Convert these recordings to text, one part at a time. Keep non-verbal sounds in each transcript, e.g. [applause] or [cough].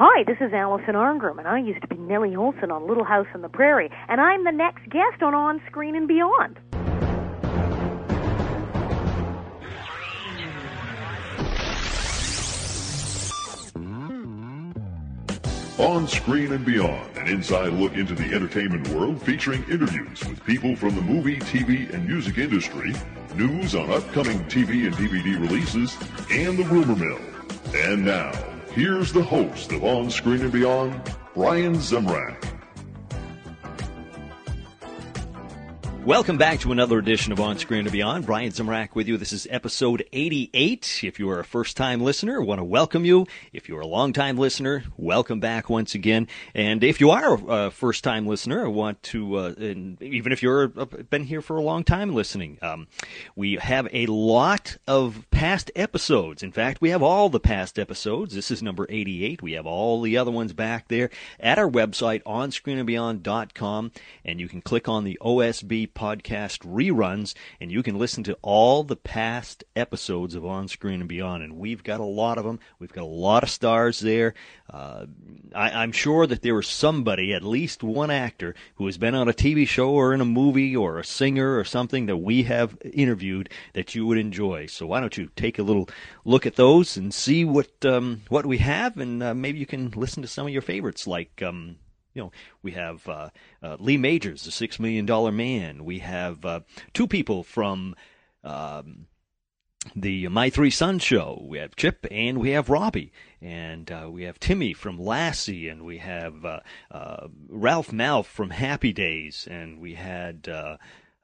Hi, this is Allison Arngrim, and I used to be Nellie Oleson on Little House on the Prairie, and I'm the next guest on On Screen and Beyond. On Screen and Beyond, an inside look into the entertainment world featuring interviews with people from the movie, TV, and music industry, news on upcoming TV and DVD releases, and the rumor mill. And now, here's the host of On Screen and Beyond, Brian Zemrak. Welcome back to another edition of On Screen and Beyond. Brian Zemrak with you. This is episode 88. If you are a first time listener, I want to welcome you. If you're a long time listener, welcome back once again. And if you are a first time listener, I want to, uh, even if you're uh, been here for a long time listening, um, we have a lot of past episodes. In fact, we have all the past episodes. This is number 88. We have all the other ones back there at our website, onscreenandbeyond.com, and you can click on the OSB podcast reruns, and you can listen to all the past episodes of On Screen and Beyond. And we've got a lot of them. We've got a lot of stars there. Uh, I, am sure that there was somebody, at least one actor, who has been on a TV show or in a movie or a singer or something that we have interviewed that you would enjoy. So why don't you take a little look at those and see what um, what we have, and uh, maybe you can listen to some of your favorites, like um, you know, we have uh, uh, Lee Majors, the Six Million Dollar Man. We have uh, two people from um, the My Three Sons show. We have Chip and we have Robbie, and uh, we have Timmy from Lassie, and we have uh, uh, Ralph Malph from Happy Days, and we had.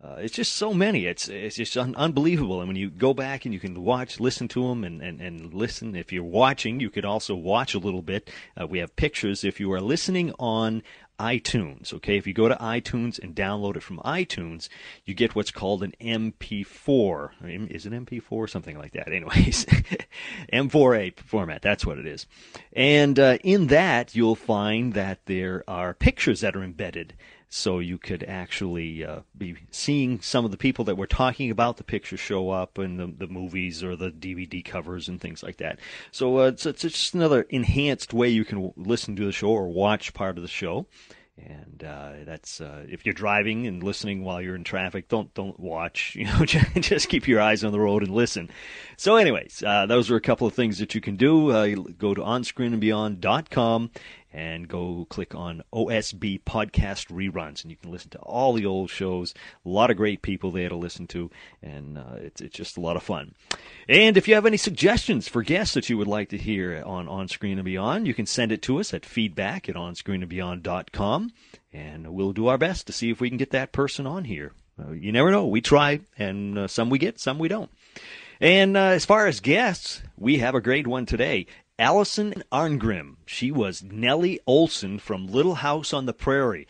Uh, it's just so many. It's it's just un- unbelievable. And when you go back and you can watch, listen to them, and, and, and listen. If you're watching, you could also watch a little bit. Uh, we have pictures. If you are listening on iTunes, okay, if you go to iTunes and download it from iTunes, you get what's called an MP4. Is it MP4? Something like that. Anyways, [laughs] M4A format. That's what it is. And uh, in that, you'll find that there are pictures that are embedded so you could actually uh, be seeing some of the people that we're talking about. The pictures show up in the, the movies or the DVD covers and things like that. So uh, it's, it's just another enhanced way you can listen to the show or watch part of the show. And uh, that's uh, if you're driving and listening while you're in traffic, don't don't watch. [laughs] You know, [laughs] just keep your eyes on the road and listen. So, anyways, uh, those are a couple of things that you can do. Uh, go to onscreenandbeyond.com and go click on OSB podcast reruns, and you can listen to all the old shows. A lot of great people there to listen to, and uh, it's it's just a lot of fun. And if you have any suggestions for guests that you would like to hear on On Screen and Beyond, you can send it to us at feedback at onscreenandbeyond.com, and we'll do our best to see if we can get that person on here. Uh, you never know. We try, and uh, some we get, some we don't. And uh, as far as guests, we have a great one today. Allison Arngrim. She was Nellie Oleson from Little House on the Prairie.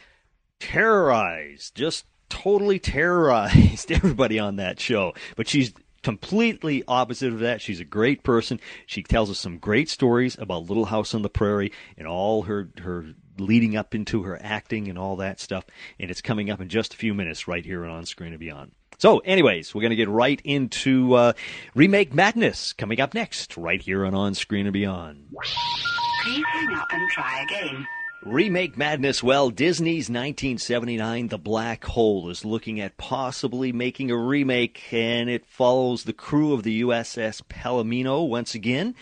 Terrorized, just totally terrorized [laughs] everybody on that show. But she's completely opposite of that. She's a great person. She tells us some great stories about Little House on the Prairie and all her her leading up into her acting and all that stuff. And it's coming up in just a few minutes right here on Screen and Beyond. So, anyways, we're going to get right into uh, Remake Madness coming up next, right here on On Screen and Beyond. Please hang up and try again. Remake Madness. Well, Disney's 1979 The Black Hole is looking at possibly making a remake, and it follows the crew of the USS Palomino once again.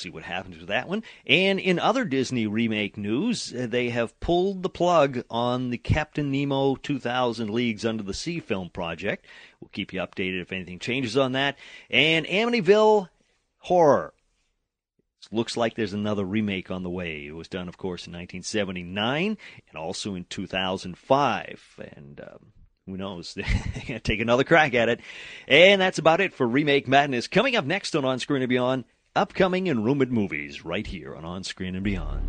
See what happens with that one. And in other Disney remake news, uh, they have pulled the plug on the Captain Nemo 2000 Leagues Under the Sea film project. We'll keep you updated if anything changes on that. And Amityville Horror. Looks like there's another remake on the way. It was done, of course, in 1979 and also in 2005. And um, who knows? [laughs] Take another crack at it. And that's about it for Remake Madness. Coming up next on On Screen and Beyond, upcoming and rumored movies right here on On Screen and Beyond.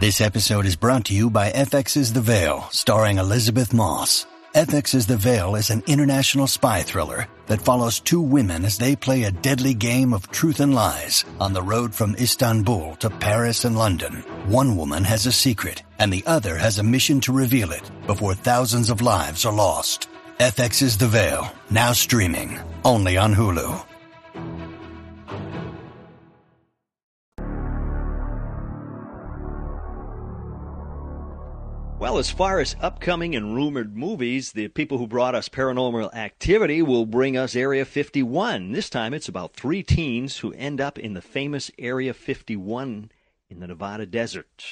This episode is brought to you by FX's The Veil, starring Elisabeth Moss. FX's The Veil is an international spy thriller that follows two women as they play a deadly game of truth and lies on the road from Istanbul to Paris and London. One woman has a secret, and the other has a mission to reveal it before thousands of lives are lost. FX's The Veil, now streaming only on Hulu. Well, as far as upcoming and rumored movies, the people who brought us paranormal activity will bring us Area 51. This time it's about three teens who end up in the famous Area 51 in the Nevada desert.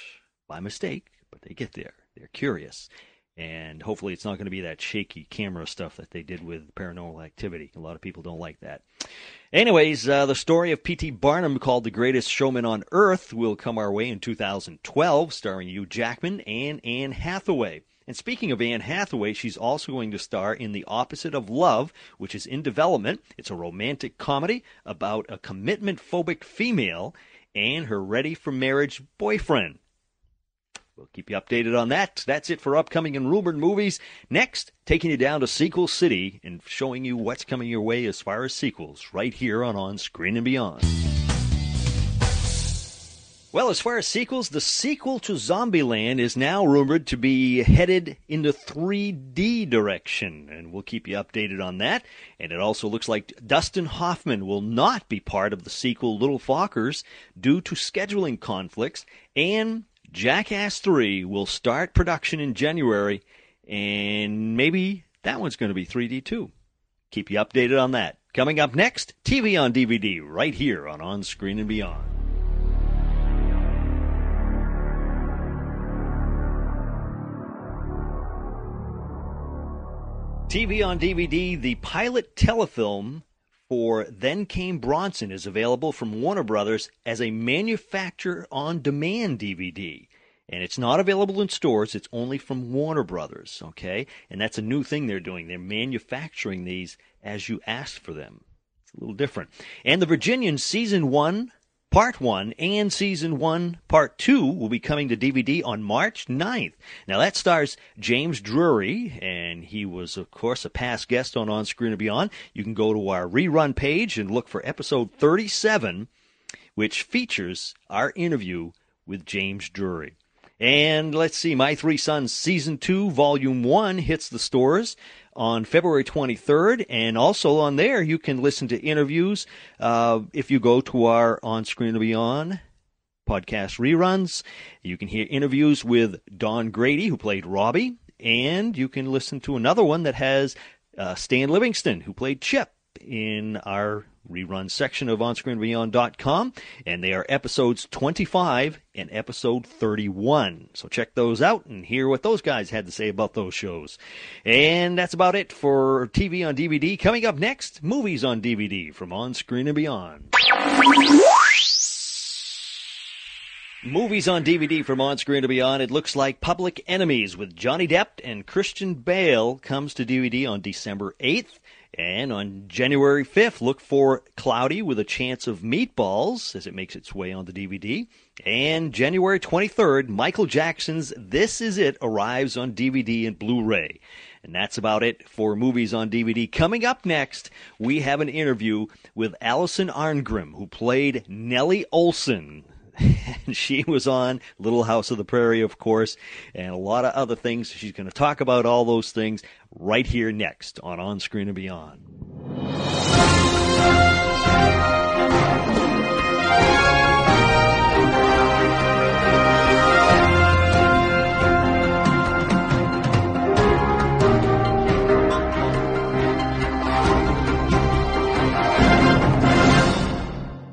By mistake, but they get there. They're curious. And hopefully it's not going to be that shaky camera stuff that they did with Paranormal Activity. A lot of people don't like that. Anyways, uh, the story of P.T. Barnum, called The Greatest Showman on Earth, will come our way in 2012, starring Hugh Jackman and Anne Hathaway. And speaking of Anne Hathaway, she's also going to star in The Opposite of Love, which is in development. It's a romantic comedy about a commitment phobic female and her ready for marriage boyfriend. We'll keep you updated on that. That's it for upcoming and rumored movies. Next, taking you down to Sequel City and showing you what's coming your way as far as sequels right here on On Screen and Beyond. Well, as far as sequels, the sequel to Zombieland is now rumored to be headed in the 3D direction, and we'll keep you updated on that. And it also looks like Dustin Hoffman will not be part of the sequel Little Fockers due to scheduling conflicts, and Jackass 3 will start production in January, and maybe that one's going to be 3D too. Keep you updated on that. Coming up next, TV on DVD, right here on On Screen and Beyond. TV on DVD, the pilot telefilm for Then Came Bronson is available from Warner Brothers as a manufacturer on demand DVD. And it's not available in stores, it's only from Warner Brothers, okay? And that's a new thing they're doing. They're manufacturing these as you ask for them. It's a little different. And The Virginian Season 1 Part 1 and Season 1 Part 2 will be coming to DVD on March 9th. Now that stars James Drury, and he was, of course, a past guest on On Screen and Beyond. You can go to our rerun page and look for episode 37, which features our interview with James Drury. And let's see, My Three Sons Season 2, Volume 1 hits the stores on February 23rd. And also on there, you can listen to interviews uh, if you go to our On Screen Beyond podcast reruns. You can hear interviews with Don Grady, who played Robbie, and you can listen to another one that has uh, Stan Livingston, who played Chip in our rerun section of onscreenbeyond.com, and they are episodes 25 and episode 31. So check those out and hear what those guys had to say about those shows. And that's about it for TV on DVD. Coming up next, movies on DVD from On Screen and Beyond. Movies on DVD from On Screen and Beyond. It looks like Public Enemies with Johnny Depp and Christian Bale comes to DVD on December 8th. And on January 5th, look for Cloudy with a Chance of Meatballs as it makes its way on the DVD. And January 23rd, Michael Jackson's This Is It arrives on DVD and Blu ray. And that's about it for movies on DVD. Coming up next, we have an interview with Allison Arngrim, who played Nellie Oleson. [laughs] and she was on Little House of the Prairie, of course, and a lot of other things. She's going to talk about all those things right here next on On Screen and Beyond.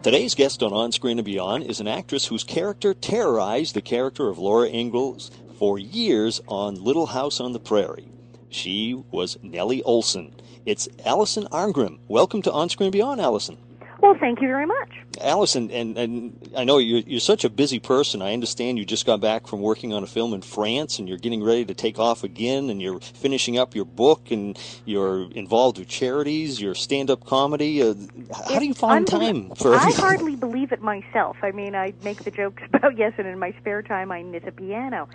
Today's guest on On Screen and Beyond is an actress whose character terrorized the character of Laura Ingalls for years on Little House on the Prairie. She was Nellie Oleson. It's Allison Arngrim. Welcome to On Screen Beyond, Allison. Well, thank you very much. Allison, and, and I know you're, you're such a busy person. I understand you just got back from working on a film in France and you're getting ready to take off again and you're finishing up your book and you're involved with charities, your stand up comedy. Uh, how do you find time for I hardly believe it myself. I mean, I make the jokes [laughs] about yes, and in my spare time I knit a piano.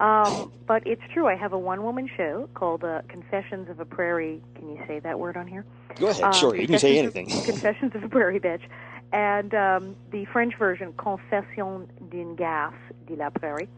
Um, but it's true. I have a one-woman show called uh, Confessions of a Prairie. Can you say that word on here? Go ahead, Uh, sure. You can say anything. of- [laughs] Confessions of a Prairie Bitch. And um, the French version, Confession d'une garce de la Prairie.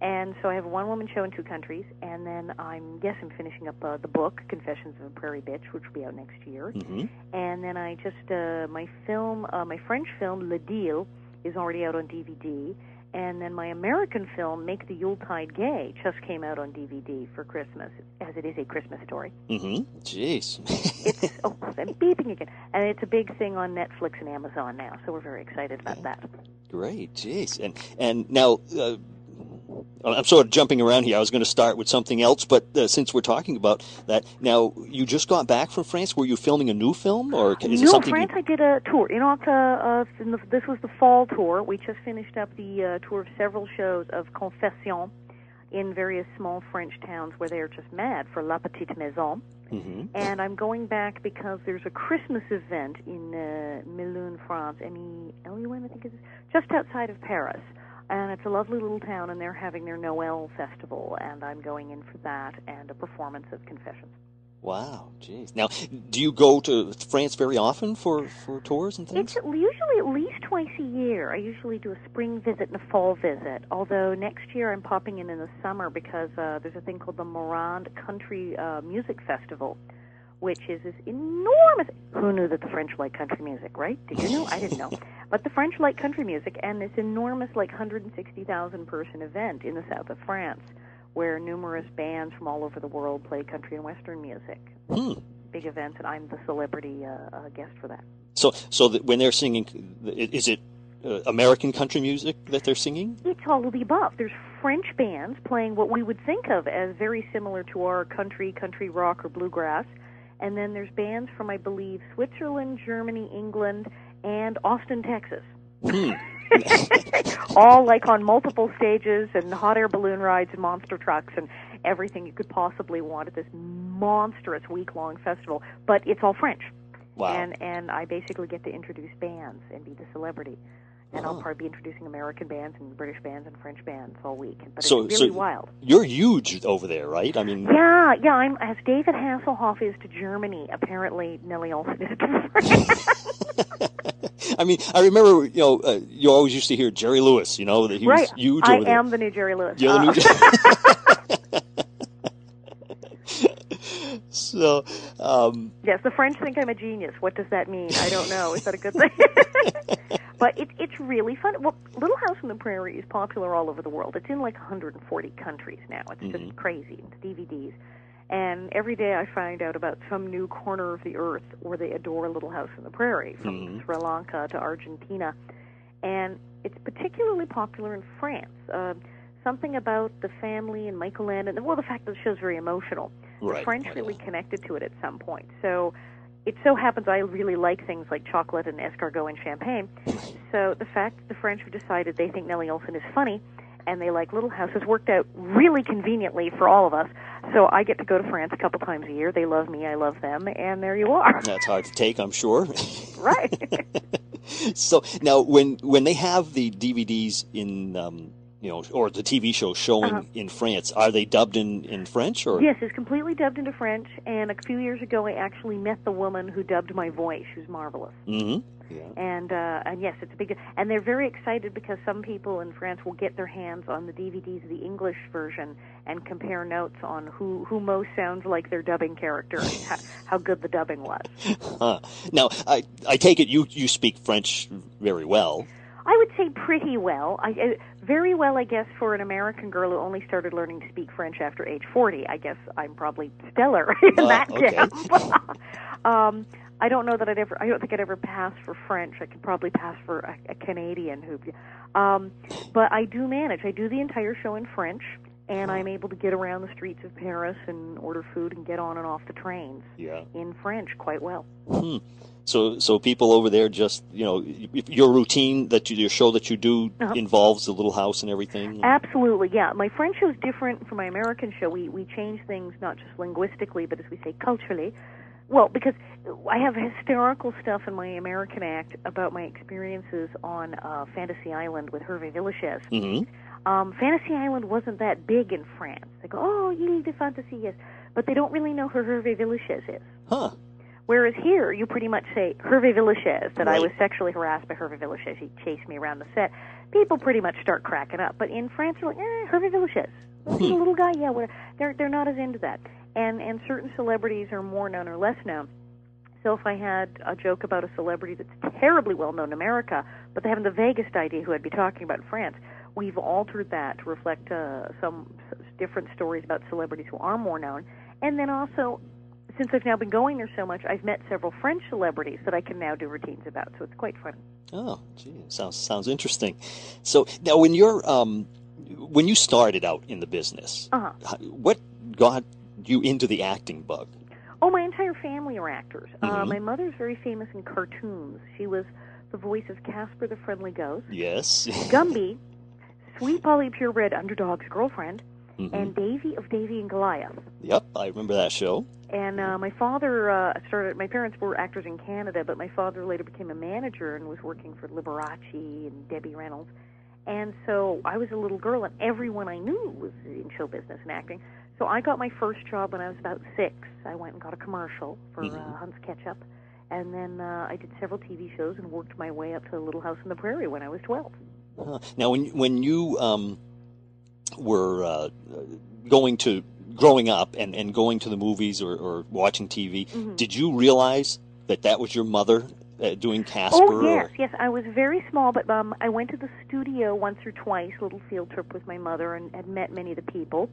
And so I have a one-woman show in two countries, and then I'm yes, I'm finishing up uh, the book Confessions of a Prairie Bitch, which will be out next year. hmm And then I just uh, my film, uh, my French film Le Deal, is already out on DVD, And then my American film, Make the Yuletide Gay, just came out on DVD for Christmas, as it is a Christmas story. Mm-hmm. Jeez. [laughs] It's oh, I'm beeping again, and it's a big thing on Netflix and Amazon now. So we're very excited about that. Great. Jeez. And and now. Uh, I'm sort of jumping around here. I was going to start with something else, but uh, since we're talking about that, now you just got back from France. Were you filming a new film, or is no, something? France. you... I did a tour. You know, uh, the, this was the fall tour. We just finished up the uh, tour of several shows of Confession in various small French towns where they are just mad for La Petite Maison. Mhm. And I'm going back because there's a Christmas event in uh, Melun, France, M-E-L-U-N, I think it is, just outside of Paris. And it's a lovely little town, and they're having their Noel festival, and I'm going in for that and a performance of Confessions. Wow. Jeez. Now, do you go to France very often for for tours and things? It's usually at least twice a year. I usually do a spring visit and a fall visit. Although next year I'm popping in in the summer because uh, there's a thing called the Mirande Country uh, Music Festival, which is this enormous. Who knew that the French like country music, right? Did you know? I didn't know. [laughs] But the French like country music, and this enormous, like 160,000 person event in the south of France, where numerous bands from all over the world play country and western music. Hmm. Big event, and I'm the celebrity uh, uh, guest for that. So, so that when they're singing, is it uh, American country music that they're singing? It's all of the above. There's French bands playing what we would think of as very similar to our country, country rock, or bluegrass. And then there's bands from, I believe, Switzerland, Germany, England, and Austin, Texas. Hmm. [laughs] all like on multiple stages and hot air balloon rides and monster trucks and everything you could possibly want at this monstrous week long festival. But it's all French. Wow. And and I basically get to introduce bands and be the celebrity. And I'll Oh. probably be introducing American bands and British bands and French bands all week. But So- it's really so- wild. You're huge over there, right? I mean, Yeah, yeah. I'm as David Hasselhoff is to Germany. Apparently, Nellie Oleson is to France. [laughs] I mean, I remember, you know, uh, you always used to hear Jerry Lewis, you know, that he right. was huge I over there. am the new Jerry Lewis. You're the Uh, new. [laughs] [laughs] so, um, Yes, the French think I'm a genius. What does that mean? I don't know. Is that a good thing? But it, it's really fun. Well, Little House on the Prairie is popular all over the world. It's in like 140 countries now. It's Mhm. just crazy. It's DVDs. And every day I find out about some new corner of the earth where they adore Little House on the Prairie, from Mhm. Sri Lanka to Argentina. And it's particularly popular in France. Uh, something about the family and Michael and well, the fact that the show's very emotional the right. French right, really connected to it at some point. So it so happens I really like things like chocolate and escargot and champagne. So the fact the French have decided they think Nellie Oleson is funny and they like Little House has worked out really conveniently for all of us. So I get to go to France a couple times a year. They love me, I love them, and there you are. That's hard to take, I'm sure. right. [laughs] so now, when when they have the DVDs in, um, you know, or the TV show showing Uh-huh. in France, are they dubbed in, in French or? yes, it's completely dubbed into French, and a few years ago I actually met the woman who dubbed my voice. She was marvelous. hmm Yeah. and uh, and yes, it's a big and they're very excited because some people in France will get their hands on the DVDs of the English version and compare notes on who who most sounds like their dubbing character and how, how good the dubbing was. [laughs] Huh. Now, I I take it you you speak French very well. I would say pretty well. I, uh, very well, I guess, for an American girl who only started learning to speak French after age 40. I guess I'm probably stellar [laughs] in Ah, that okay. camp. [laughs] um, I don't know that I'd ever. I don't think I'd ever pass for French. I could probably pass for a, a Canadian who. Um, but I do manage. I do the entire show in French, and I'm able to get around the streets of Paris and order food and get on and off the trains Yeah. in French quite well. Hmm. So so people over there just you know your routine that you your show that you do Uh-huh. involves the little house and everything. Absolutely, yeah. My French show is different from my American show. We we change things not just linguistically, but as we say, culturally. Well, because I have hysterical stuff in my American act about my experiences on uh, Fantasy Island with Hervé Villechaize. hmm Um, Fantasy Island wasn't that big in France. They go, oh, Ile de Fantasy, yes. But they don't really know who Hervé Villechaize is. Huh. Whereas here, you pretty much say Hervé Villechaize, that I was sexually harassed by Hervé Villechaize. He chased me around the set. People pretty much start cracking up. But in France, you're like, eh, Hervé. Oh, he's a little guy, yeah. Whatever. They're they're not as into that. And and certain celebrities are more known or less known. So if I had a joke about a celebrity that's terribly well known in America, but they haven't the vaguest idea who I'd be talking about in France, we've altered that to reflect uh, some s- different stories about celebrities who are more known. And then also, since I've now been going there so much, I've met several French celebrities that I can now do routines about. So it's quite fun. Oh, gee, sounds sounds interesting. So now, when you're um, when you started out in the business, Uh-huh. what got you into the acting bug? Oh, my entire family are actors. Uh, Mhm. my mother's very famous in cartoons. She was the voice of Casper the Friendly Ghost, Yes. [laughs] Gumby, Sweet Polly Purebred Underdog's girlfriend, Mhm. and Davy of Davy and Goliath. Yep, I remember that show. And uh, my father uh, started. My parents were actors in Canada, but my father later became a manager and was working for Liberace and Debbie Reynolds. And so I was a little girl, and everyone I knew was in show business and acting. So I got my first job when I was about six. I went and got a commercial for Mhm. uh, Hunt's Ketchup, and then uh, I did several TV shows and worked my way up to the Little House on the Prairie when I was twelve. Now, when when you um, were uh, going to growing up and, and going to the movies or, or watching TV, Mhm. did you realize that that was your mother uh, doing Casper? Oh yes, or- yes. I was very small, but um, I went to the studio once or twice, little field trip with my mother, and had met many of the people.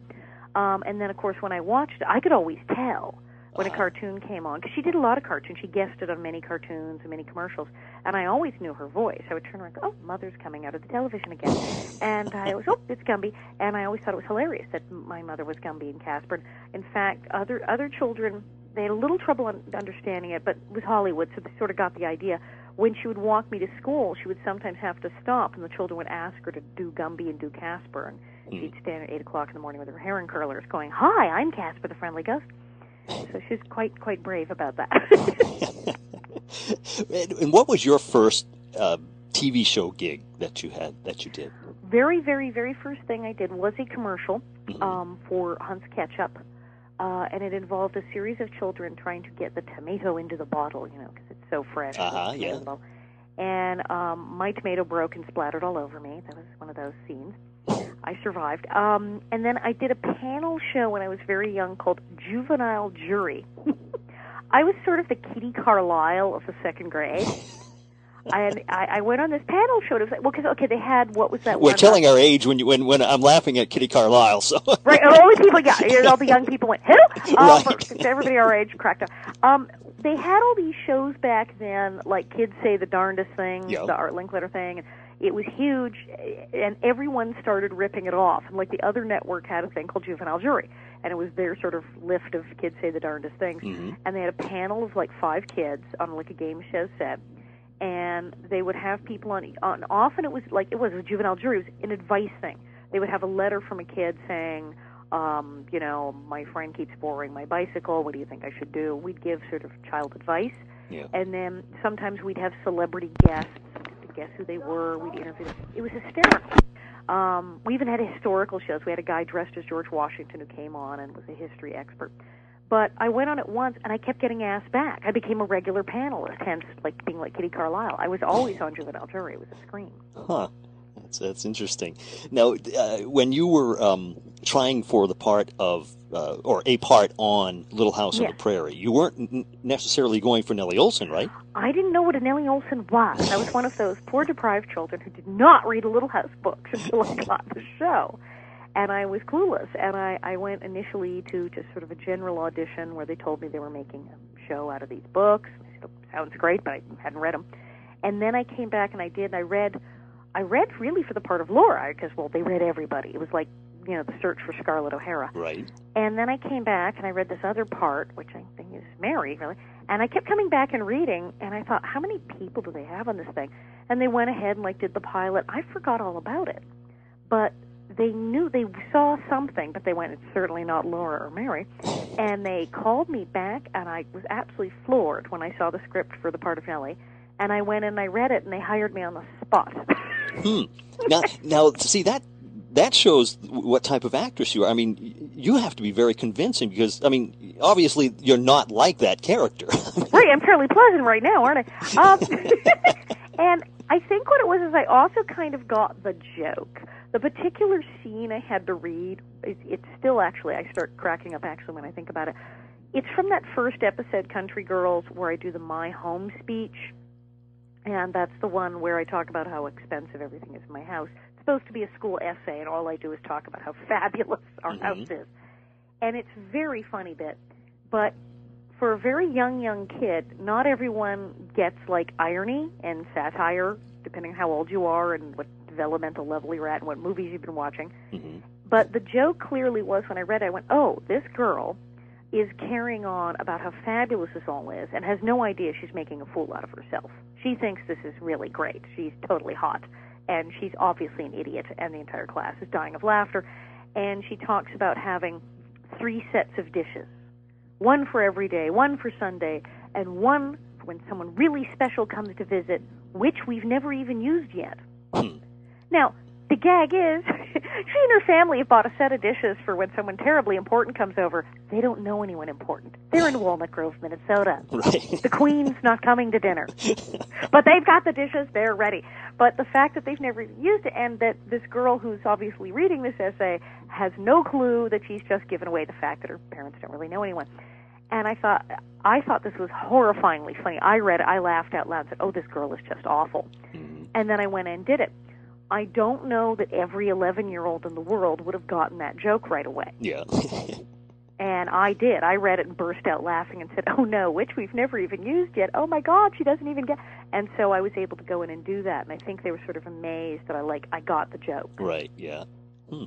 Um, and then, of course, when I watched, I could always tell when a cartoon came on because she did a lot of cartoons. She guested on many cartoons and many commercials, and I always knew her voice. I would turn around, and go, "Oh, Mother's coming out of the television again," and I was, "Oh, it's Gumby," and I always thought it was hilarious that my mother was Gumby and Casper. In fact, other other children they had a little trouble un- understanding it, but it was Hollywood, so they sort of got the idea. When she would walk me to school, she would sometimes have to stop, and the children would ask her to do Gumby and do Casper, and hmm. she'd stand at eight o'clock in the morning with her hair in curlers, going, "Hi, I'm Casper the Friendly Ghost." So she's quite quite brave about that. [laughs] and and what was your first uh, TV show gig that you had that you did? very, very, very first thing I did was a commercial Mhm. um, for Hunt's Ketchup, uh, and it involved a series of children trying to get the tomato into the bottle, you know, because it's so fresh. Uh-huh, yeah. bottle. And um, my tomato broke and splattered all over me. That was one of those scenes. I survived. Um, and then I did a panel show when I was very young called Juvenile Jury. [laughs] I was sort of the Kitty Carlisle of the second grade. [laughs] And I, I went on this panel show. And it was like, well, because okay, they had what was that? We're telling our age when you when when I'm laughing at Kitty Carlisle. So [laughs] Right, and all the people, yeah, all the young people went, who? Um, Right. everybody our age cracked up. Um, they had all these shows back then, like Kids Say the Darndest Thing, Yeah. the Art Linkletter thing, and it was huge, and everyone started ripping it off. And like the other network had a thing called Juvenile Jury, and it was their sort of lift of Kids Say the Darndest Things. Mhm. And they had a panel of like five kids on like a game show set, and they would have people on. on often it was like it was a juvenile jury. It was an advice thing. They would have a letter from a kid saying, um, you know, my friend keeps borrowing my bicycle. What do you think I should do? We'd give sort of child advice, yeah. and then sometimes we'd have celebrity guests to guess who they were. We'd interview them. It was hysterical. Um, we even had historical shows. We had a guy dressed as George Washington who came on and was a history expert. But I went on it once, and I kept getting asked back. I became a regular panelist, hence like being like Kitty Carlisle. I was always on Juvenile Jury. It was a scream. Huh. That's that's interesting. Now, uh, when you were um, trying for the part of uh, or a part on Little House on the Prairie, you weren't n- necessarily going for Nellie Oleson, right? I didn't know what a Nellie Oleson was. I was one of those poor deprived children who did not read a Little House books [laughs] until I got the show. And I was clueless. And I, I went initially to just sort of a general audition where they told me they were making a show out of these books. I said, "Oh, sounds great, but I hadn't read them. And then I came back and I did, and I read, I read really for the part of Laura, because, well, they read everybody. It was like, you know, the search for Scarlett O'Hara. Right. And then I came back and I read this other part, which I think is Mary, really. And I kept coming back and reading, and I thought, how many people do they have on this thing? And they went ahead and like did the pilot. I forgot all about it, but they knew they saw something, but they went, it's certainly not Laura or Mary. And they called me back, and I was absolutely floored when I saw the script for the part of Nellie. And I went and I read it, and they hired me on the spot. [laughs] Hmm. Now, now, see that that shows what type of actress you are. I mean, you have to be very convincing because, I mean, obviously you're not like that character. [laughs] right, I'm fairly pleasant right now, aren't I? Um, [laughs] and I think what it was is I also kind of got the joke. The particular scene I had to read, it, it's still actually, I start cracking up actually when I think about it. It's from that first episode, Country Girls, where I do the My Home speech. And that's the one where I talk about how expensive everything is in my house. It's supposed to be a school essay, and all I do is talk about how [laughs] fabulous our Mhm. house is. And it's very funny bit, but for a very young, young kid, not everyone gets like irony and satire, depending on how old you are and what developmental level you're at and what movies you've been watching. hmm But the joke clearly was when I read it, I went, oh, this girl is carrying on about how fabulous this all is and has no idea she's making a fool out of herself. She thinks this is really great. She's totally hot. And she's obviously an idiot, and the entire class is dying of laughter. And she talks about having three sets of dishes one for every day, one for Sunday, and one for when someone really special comes to visit, which we've never even used yet. Hmm. Now, the gag is, [laughs] she and her family have bought a set of dishes for when someone terribly important comes over. They don't know anyone important. They're in Walnut Grove, Minnesota. [laughs] Right. The Queen's not coming to dinner. But they've got the dishes, they're ready. But the fact that they've never even used it, and that this girl who's obviously reading this essay has no clue that she's just given away the fact that her parents don't really know anyone. And I thought, I thought this was horrifyingly funny. I read it, I laughed out loud, and said, "Oh, this girl is just awful." Mhm. And then I went and did it. I don't know that every 11 year old in the world would have gotten that joke right away. Yeah. [laughs] And I did. I read it and burst out laughing and said, "Oh no, which we've never even used yet. Oh my God, she doesn't even get." And so I was able to go in and do that, and I think they were sort of amazed that I like I got the joke. Right. Yeah. Hmm.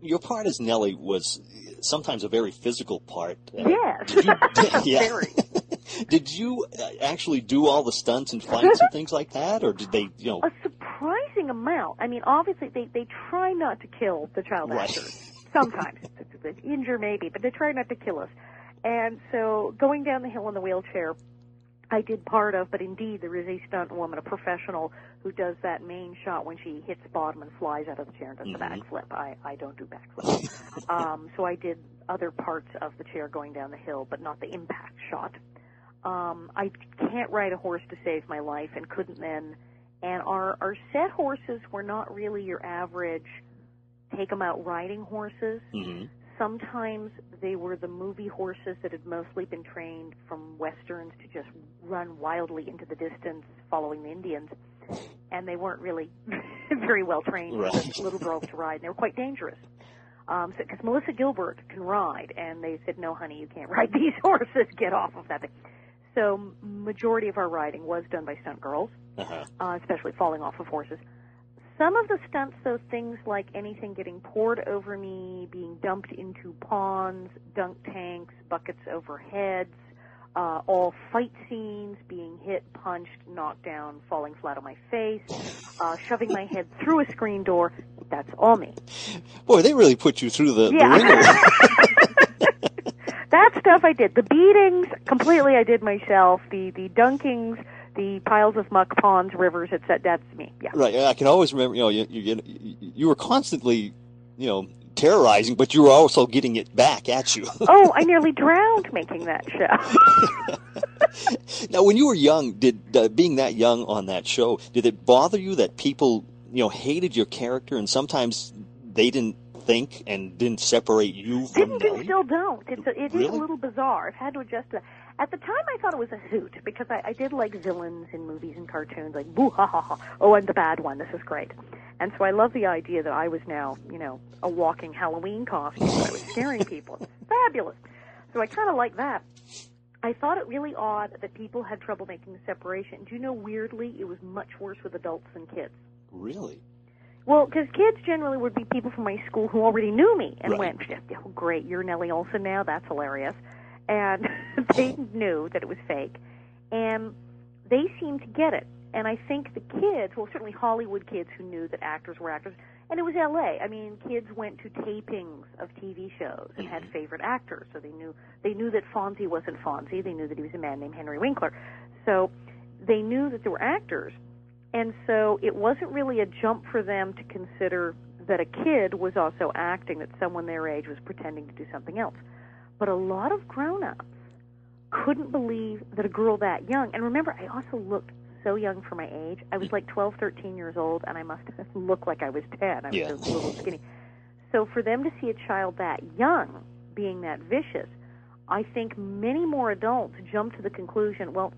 Your part as Nellie was sometimes a very physical part. Uh, Yes, Did you, [laughs] [laughs] yeah. very. [laughs] Did you uh, actually do all the stunts and fights and things like that, or did they, you know? A surprising amount. I mean, obviously they they try not to kill the child Right. actors. Sometimes injure maybe, but they try not to kill us. And so going down the hill in the wheelchair, I did part of, but indeed there is a stunt woman, a professional, who does that main shot when she hits bottom and flies out of the chair and does the Mhm. backflip. I I don't do backflips. [laughs] um, so I did other parts of the chair going down the hill, but not the impact shot. Um, I can't ride a horse to save my life, and couldn't then. And our our set horses were not really your average take 'em out riding horses. hmm Sometimes they were the movie horses that had mostly been trained from westerns to just run wildly into the distance following the Indians. And they weren't really [laughs] very well trained for little girls to ride. And they were quite dangerous. Um, because Melissa Gilbert can ride, and they said, "No, honey, you can't [laughs] ride these horses. Get off of that thing." So, majority of our riding was done by stunt girls Uh-huh. uh, especially falling off of horses. Some of the stunts, though, things like anything getting poured over me, being dumped into ponds, dunk tanks, buckets over heads, uh, all fight scenes, being hit, punched, knocked down, falling flat on my face, uh, shoving my head through a screen door. That's all me. Boy, they really put you through the, the Yeah. wringer. [laughs] that stuff I did. The beatings, completely I did myself. The the dunkings, the piles of muck, ponds, rivers, etc. That's me. Yeah. right. I can always remember. You know, you, you, you, were constantly, you know, terrorizing, but you were also getting it back at you. [laughs] Oh, I nearly drowned making that show. [laughs] now, when you were young, did uh, being that young on that show, did it bother you that people, you know, hated your character and sometimes they didn't think and didn't separate you from Didn't and still don't. It's a, it is Really? a little bizarre. I've had to adjust to that. At the time, I thought it was a hoot because I, I did like villains in movies and cartoons, like boo ha ha ha. Oh, I'm the bad one. This is great. And so I love the idea that I was now, you know, a walking Halloween costume. I was scaring people. It's [laughs] fabulous. So I kind of like that. I thought it really odd that people had trouble making the separation. Do you know, weirdly, it was much worse with adults than kids. Really? Well, because kids generally would be people from my school who already knew me and Right. went, "Oh, great, you're Nellie Oleson now. That's hilarious," and [laughs] they knew that it was fake, and they seemed to get it. And I think the kids, well, certainly Hollywood kids who knew that actors were actors, and it was L.A. I mean, kids went to tapings of TV shows and had mm-hmm. favorite actors, so they knew they knew that Fonzie wasn't Fonzie. They knew that he was a man named Henry Winkler, so they knew that there were actors. And so it wasn't really a jump for them to consider that a kid was also acting, that someone their age was pretending to do something else. But a lot of grown ups couldn't believe that a girl that young, and remember, I also looked so young for my age. I was mm. like 12, 13 years old, and I must have [laughs] looked like I was 10. I was Yeah. a little skinny. So for them to see a child that young being that vicious, I think many more adults jump to the conclusion, well,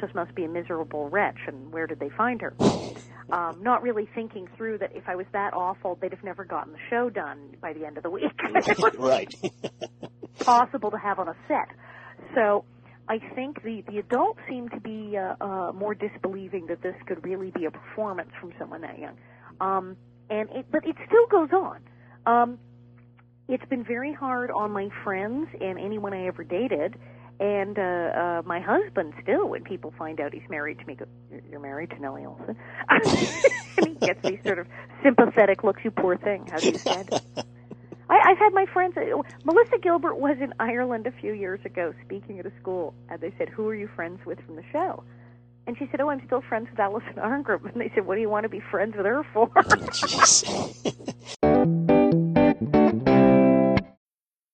just must be a miserable wretch, and where did they find her? Um, not really thinking through that if I was that awful, they'd have never gotten the show done by the end of the week. [laughs] right. [laughs] possible to have on a set. So I think the, the adults seem to be uh, uh, more disbelieving that this could really be a performance from someone that young. Um, and it, but it still goes on. Um, it's been very hard on my friends and anyone I ever dated, and uh, uh, my husband still. When people find out he's married to me, go, "You're- "You're married to Nellie Oleson," [laughs] and he gets these sort of sympathetic looks. You poor thing, as you said. I, I've had my friends. uh, Melissa Gilbert was in Ireland a few years ago speaking at a school, and they said, "Who are you friends with from the show?" And she said, "Oh, I'm still friends with Allison Arngrim." And they said, "What do you want to be friends with her for?" [laughs] Jeez.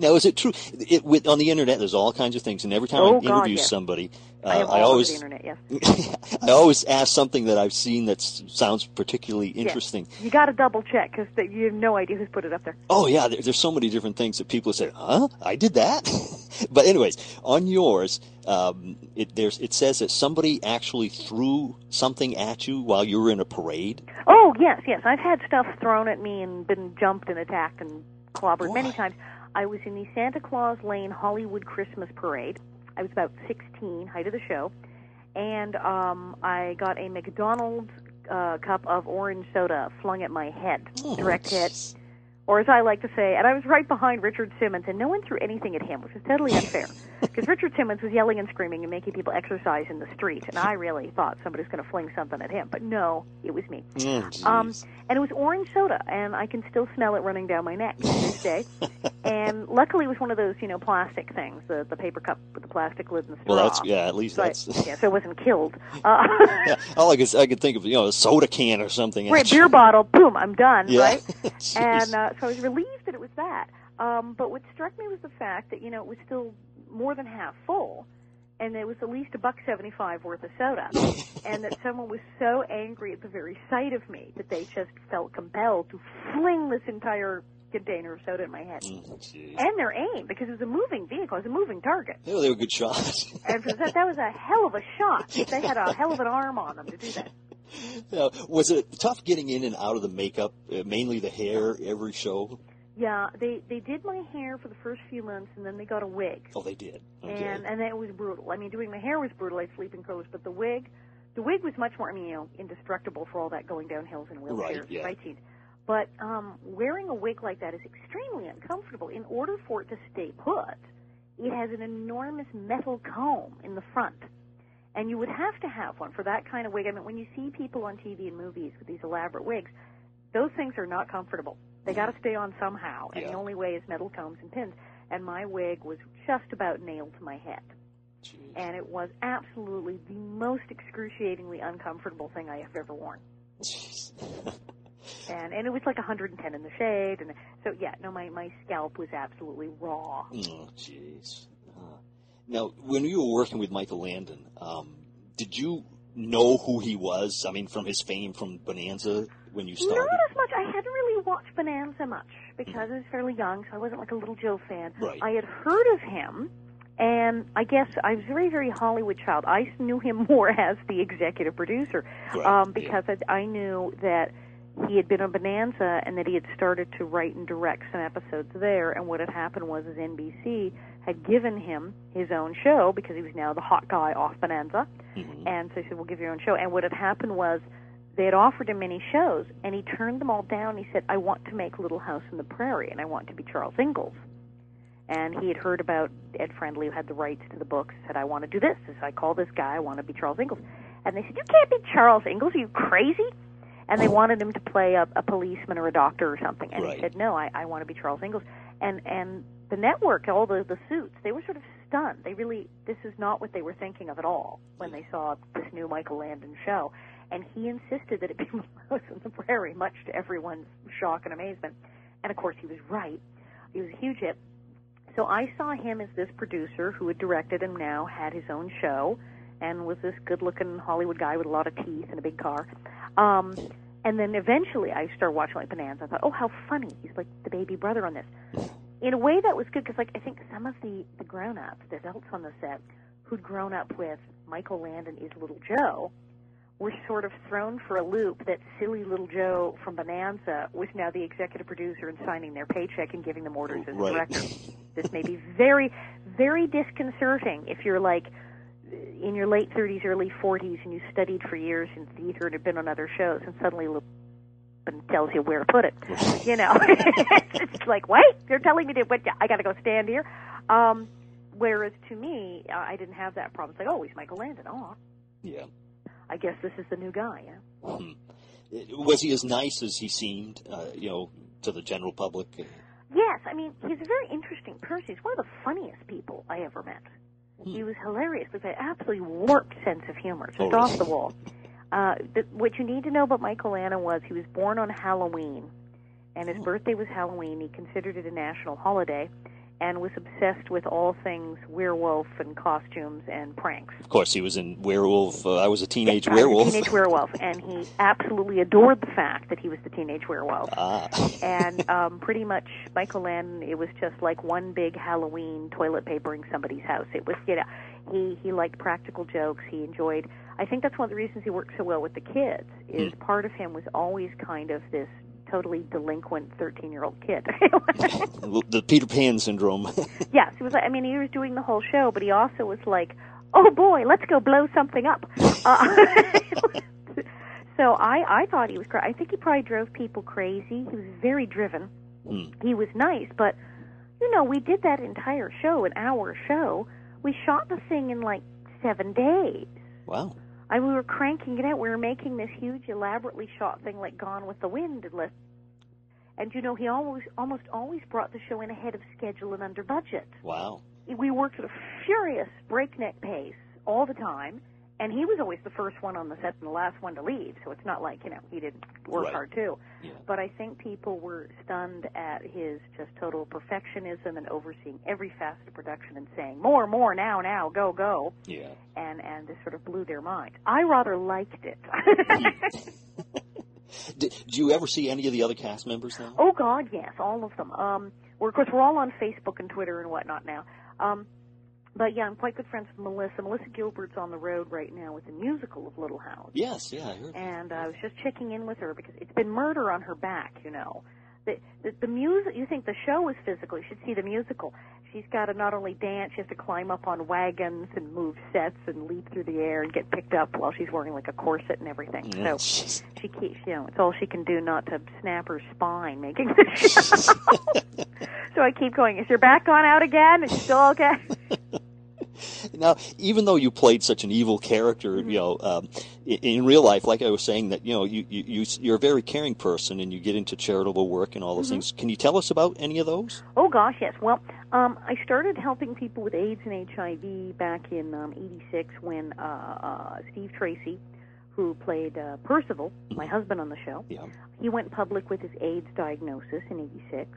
Now, is it true? It, with, on the internet, there's all kinds of things, and every time Oh, I God, interview yes. somebody, uh, I I always internet. Yes. [laughs] I always ask something that I've seen that sounds particularly interesting. Yes. You got to double check because you have no idea who's put it up there. Oh yeah, there, there's so many different things that people say, "Huh? I did that." [laughs] but anyways, on yours, um, it there's it says that somebody actually threw something at you while you were in a parade. Oh yes, yes. I've had stuff thrown at me and been jumped and attacked and clobbered many times. I was in the Santa Claus Lane Hollywood Christmas Parade. I was about 16, height of the show, and um, I got a McDonald's uh, cup of orange soda flung at my head, Oh, direct hit, or as I like to say, and I was right behind Richard Simmons, and no one threw anything at him, which is totally unfair. Because Richard Simmons was yelling and screaming and making people exercise in the street, and I really thought somebody was going to fling something at him, but no, it was me. Oh, Um, and it was orange soda, and I can still smell it running down my neck to this day. [laughs] and luckily, it was one of those, you know, plastic things, the the paper cup with the plastic lid and straw. well, that's yeah. At least that's yeah, so it wasn't killed. [laughs] Uh, yeah. All I could I could think of, you know, a soda can or something. right, beer bottle, boom, I'm done, Yeah. right? [laughs] And uh, so I was relieved that it was that. Um, but what struck me was the fact that you know it was still more than half full, and it was at least a buck seventy-five worth of soda, and that someone was so angry at the very sight of me that they just felt compelled to fling this entire container of soda in my head. Mm. And their aim, because it was a moving vehicle, it was a moving target. Yeah, they were good shots. And for that, that was a hell of a shot. They had a hell of an arm on them to do that. Now, was it tough getting in and out of the makeup, uh, mainly the hair, every show? Yeah, they they did my hair for the first few months, and then they got a wig. Oh, they did. Okay. and and that was brutal. I mean, doing my hair was brutal. I sleep in clothes, but the wig, the wig was much more. I mean, you know, indestructible for all that going down hills and wheelchairs, Right, yeah. But um, wearing a wig like that is extremely uncomfortable. In order for it to stay put, it has an enormous metal comb in the front. And you would have to have one for that kind of wig. I mean, when you see people on TV and movies with these elaborate wigs, those things are not comfortable. They got to stay on somehow, and Yeah. the only way is metal combs and pins. And my wig was just about nailed to my head Jeez. and it was absolutely the most excruciatingly uncomfortable thing I have ever worn. [laughs] And and it was like 110 in the shade, and so yeah, no, my my scalp was absolutely raw. Oh, jeez. Uh, now, when you were working with Michael Landon, um, did you know who he was? I mean, from his fame from Bonanza when you started? Not as much. I hadn't watched Bonanza much because I was fairly young, so I wasn't like a little Joe fan. Right. I had heard of him, and I guess I was a very very Hollywood child. I knew him [laughs] more as the executive producer Right, um, yeah. because I, I knew that he had been on Bonanza and that he had started to write and direct some episodes there. And what had happened was, is NBC had given him his own show because he was now the hot guy off Bonanza, Mhm. and so he said, "We'll give you your own show." And what had happened was. They had offered him many shows, and he turned them all down. He said, "I want to make Little House on the Prairie, and I want to be Charles Ingalls." And he had heard about Ed Friendly, who had the rights to the books. Said, "I want to do this." So I call this guy. I want to be Charles Ingalls. And they said, "You can't be Charles Ingalls. Are you crazy?" And they wanted him to play a, a policeman or a doctor or something. And Right. he said, "No, I, I want to be Charles Ingalls." And and the network, all the the suits, they were sort of stunned. They really this is not what they were thinking of at all when they saw this new Michael Landon show. And he insisted that it be Melrose on the Prairie, much to everyone's shock and amazement. And of course, he was right. He was a huge hit. So I saw him as this producer who had directed and now had his own show, and was this good-looking Hollywood guy with a lot of teeth and a big car. Um, and then eventually, I started watching like Bonanza. I thought, oh, how funny! He's like the baby brother on this. In a way, that was good because, like, I think some of the the grown-ups, the adults on the set, who'd grown up with Michael Landon is Little Joe, were sort of thrown for a loop that silly little Joe from Bonanza was now the executive producer and signing their paycheck and giving them orders as Right. director. this may be very, very disconcerting if you're like in your late 30s, early 40s, and you studied for years in theater and have been on other shows, and suddenly Lou and tells you where to put it. You know, [laughs] it's like, wait, you're telling me to what? I got to go stand here. Um, whereas to me, I I didn't have that problem. It's like, oh, he's Michael Landon. Oh, Yeah. I guess this is the new guy. Yeah. Hmm. Was he as nice as he seemed, uh, you know, to the general public? Yes, I mean he's a very interesting person. He's one of the funniest people I ever met. He was hilarious with an absolutely warped sense of humor, just Oh, off really? the wall. Uh, the, what you need to know about Michael Landon was he was born on Halloween, and his birthday was Halloween. He considered it a national holiday, and was obsessed with all things werewolf and costumes and pranks. Of course, he was in Werewolf. Uh, I was a teenage I was a werewolf. teenage werewolf, and he absolutely adored the fact that he was the teenage werewolf. Ah. and um, pretty much Michael Landon, it was just like one big Halloween toilet papering somebody's house. It was, you know, he he liked practical jokes. He enjoyed. I think that's one of the reasons he worked so well with the kids. Is part of him was always kind of this totally delinquent thirteen-year-old kid. [laughs] the Peter Pan syndrome. [laughs] yes, he was. like- I mean, he was doing the whole show, but he also was like, "Oh boy, let's go blow something up." [laughs] Uh, so I I thought he was. Cra- I think he probably drove people crazy. He was very driven. Hmm. He was nice, but you know, we did that entire show, an hour show. We shot the thing in like seven days. Wow. I we were cranking it out. We were making this huge, elaborately shot thing like Gone with the Wind, and and you know, he always almost always brought the show in ahead of schedule and under budget Wow. we worked at a furious breakneck pace all the time and he was always the first one on the set and the last one to leave so it's not like you know he didn't work Right. hard too Yeah. but i think people were stunned at his just total perfectionism and overseeing every facet of production and saying more more now now go go Yeah. and and this sort of blew their mind i rather liked it [laughs] Did, did you ever see any of the other cast members now? Oh God, yes, all of them. Um, we're, of course, we're all on Facebook and Twitter and whatnot now. Um, but yeah, I'm quite good friends with Melissa. Melissa Gilbert's on the road right now with the musical of Little House, Yes. Yeah, I heard. and uh, I was just checking in with her because it's been murder on her back. You know, the the, the music. You think the show is physical? You should see the musical. She's got to not only dance, she has to climb up on wagons and move sets and leap through the air and get picked up while she's wearing like a corset and everything. Yeah, So jeez. she keeps, you know, it's all she can do not to snap her spine making the show. [laughs] [laughs] so I keep going. Is your back gone out again? Is she still okay? [laughs] Now, even though you played such an evil character, Mm-hmm. you know, um, in, in real life, like I was saying, that you know, you, you you you're a very caring person, and you get into charitable work and all those Mm-hmm. things. Can you tell us about any of those? Oh gosh, yes. Well, um, I started helping people with AIDS and HIV back in um, '86 when uh, uh, Steve Tracy, who played uh, Percival, my husband on the show, Yeah. he went public with his AIDS diagnosis in '86,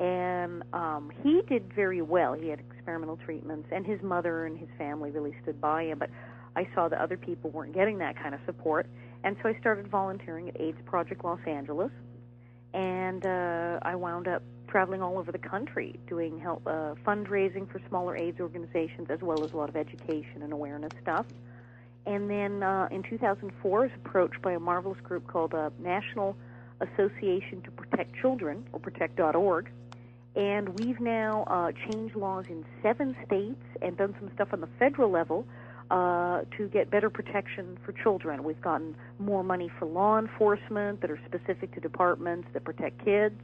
and um, he did very well. He had experimental treatments, and his mother and his family really stood by him. But I saw that other people weren't getting that kind of support, and so I started volunteering at AIDS Project Los Angeles, and uh, I wound up traveling all over the country doing help uh, fundraising for smaller AIDS organizations, as well as a lot of education and awareness stuff. And then uh, in 2004, I was approached by a marvelous group called uh, National Association to Protect Children, or Protect.org. And we've now uh, changed laws in seven states and done some stuff on the federal level uh, to get better protection for children. We've gotten more money for law enforcement that are specific to departments that protect kids.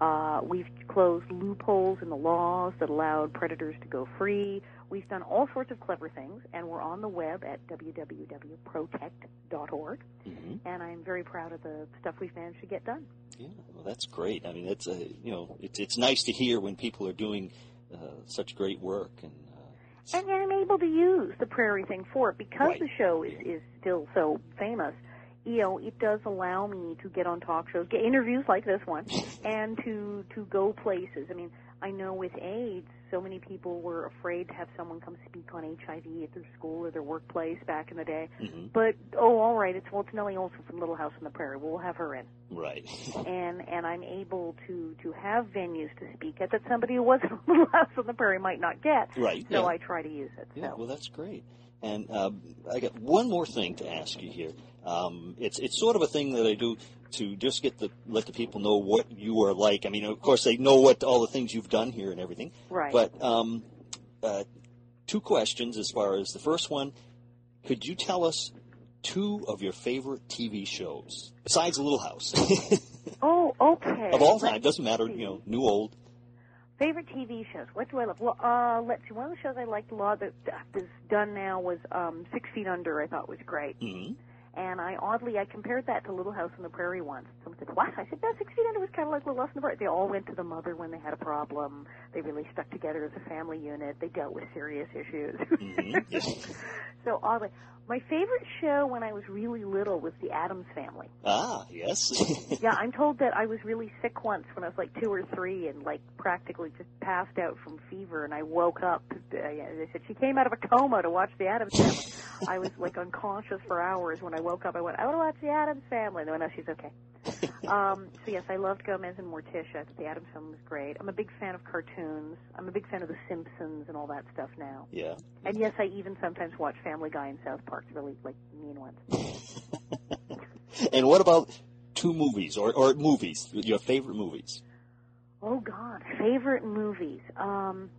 Uh, we've closed loopholes in the laws that allowed predators to go free. We've done all sorts of clever things, and we're on the web at www.protect.org. hmm And I'm very proud of the stuff we've managed to get done. Yeah, well, that's great. I mean, it's a you know, it's it's nice to hear when people are doing uh, such great work and. Uh, and, I'm able to use the prairie thing for it because Right. the show is, is still so famous. You know, it does allow me to get on talk shows, get interviews like this one, [laughs] and to to go places. I mean, I know with AIDS, so many people were afraid to have someone come speak on HIV at their school or their workplace back in the day. mhm, But oh, all right, it's well, it's Nellie Oleson from Little House on the Prairie. We'll have her in. Right. [laughs] and and I'm able to to have venues to speak at that somebody who wasn't [laughs] on Little House on the Prairie might not get. Right. So yeah. I try to use it. Yeah, so. well, that's great. And um, I got one more thing to ask you here. Um, it's it's sort of a thing that I do to just get the let the people know what you are like. I mean, of course, they know what all the things you've done here and everything. Right. But um, uh, two questions as far as the first one: Could you tell us two of your favorite TV shows besides Little House [laughs] oh, okay. of all time? Doesn't matter, you know, new old. Favorite TV shows. What do I love? Well, uh, let's see. One of the shows I liked a lot that done now was um, Six Feet Under. I thought was great. hmm And I oddly I compared that to Little House on the Prairie once. Someone said, "What?" I said, "No, Six Feet Under was kind of like Little House on the Prairie." They all went to the mother when they had a problem. They really stuck together as a family unit. They dealt with serious issues. hmm Yes. [laughs] so oddly, my favorite show when I was really little was The Addams Family. Ah, yes. [laughs] Yeah, I'm told that I was really sick once when I was like two or three and like practically just passed out from fever and I woke up. Uh, yeah, they said she came out of a coma to watch The Addams Family. [laughs] I was like unconscious for hours. When I woke up, I went, I want to watch The Addams Family. And they went, no, she's okay. [laughs] um, so yes, I loved Gomez and Morticia. I thought The Addams Family was great. I'm a big fan of cartoons. I'm a big fan of The Simpsons and all that stuff now. yeah. And yes, I even sometimes watch Family Guy and South Park, really like mean ones. [laughs] And what about two movies or, or movies? Your favorite movies? Oh God, favorite movies. Um,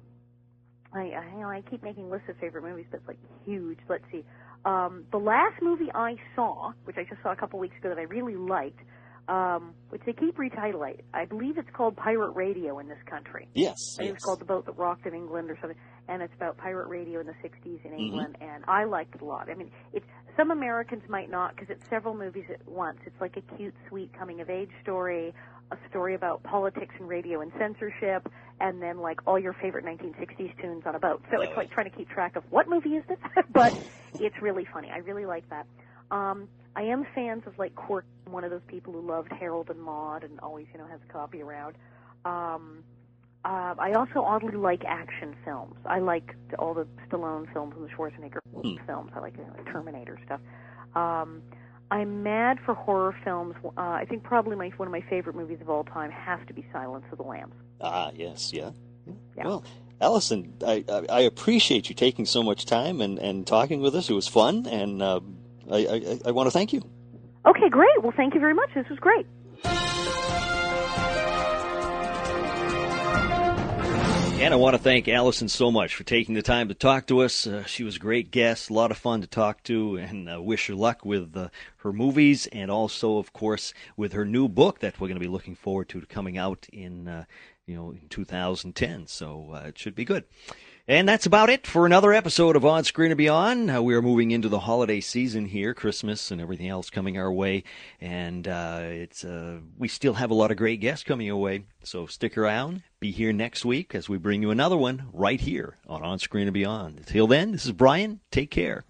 I, I you know I keep making lists of favorite movies, but it's like huge. Let's see. Um, the last movie I saw, which I just saw a couple weeks ago, that I really liked, um, which they keep retitling. I believe it's called Pirate Radio in this country. Yes. I think yes. it's called The Boat That Rocked in England or something, and it's about pirate radio in the 60s in Mhm. England, and I liked it a lot. I mean, it's some Americans might not because it's several movies at once. It's like a cute, sweet coming of age story, a story about politics and radio and censorship, and then like all your favorite 1960s tunes on a boat. So it's like trying to keep track of what movie is this, [laughs] but it's really funny. I really like that. Um, I am fans of like Quirk, one of those people who loved Harold and Maude and always, you know, has a copy around. Um, uh, I also oddly like action films. I like the- all the Stallone films and the Schwarzenegger Hmm. films. I like you know, Terminator stuff. Um, I'm mad for horror films. Uh, I think probably my one of my favorite movies of all time has to be Silence of the Lambs. Ah, yes, yeah. Yeah. Well, Allison, I, I, I appreciate you taking so much time and, and talking with us. It was fun, and uh, I, I, I want to thank you. Okay, great. Well, thank you very much. This was great. And I want to thank Allison so much for taking the time to talk to us. Uh, she was a great guest, a lot of fun to talk to, and uh, wish her luck with uh, her movies and also, of course, with her new book that we're going to be looking forward to coming out in, uh, you know, in 2010. So uh, it should be good. And that's about it for another episode of On Screen and Beyond. Uh, we are moving into the holiday season here, Christmas and everything else coming our way, and uh, it's uh, we still have a lot of great guests coming your way. So stick around, be here next week as we bring you another one right here on On Screen and Beyond. Until then, this is Brian. Take care.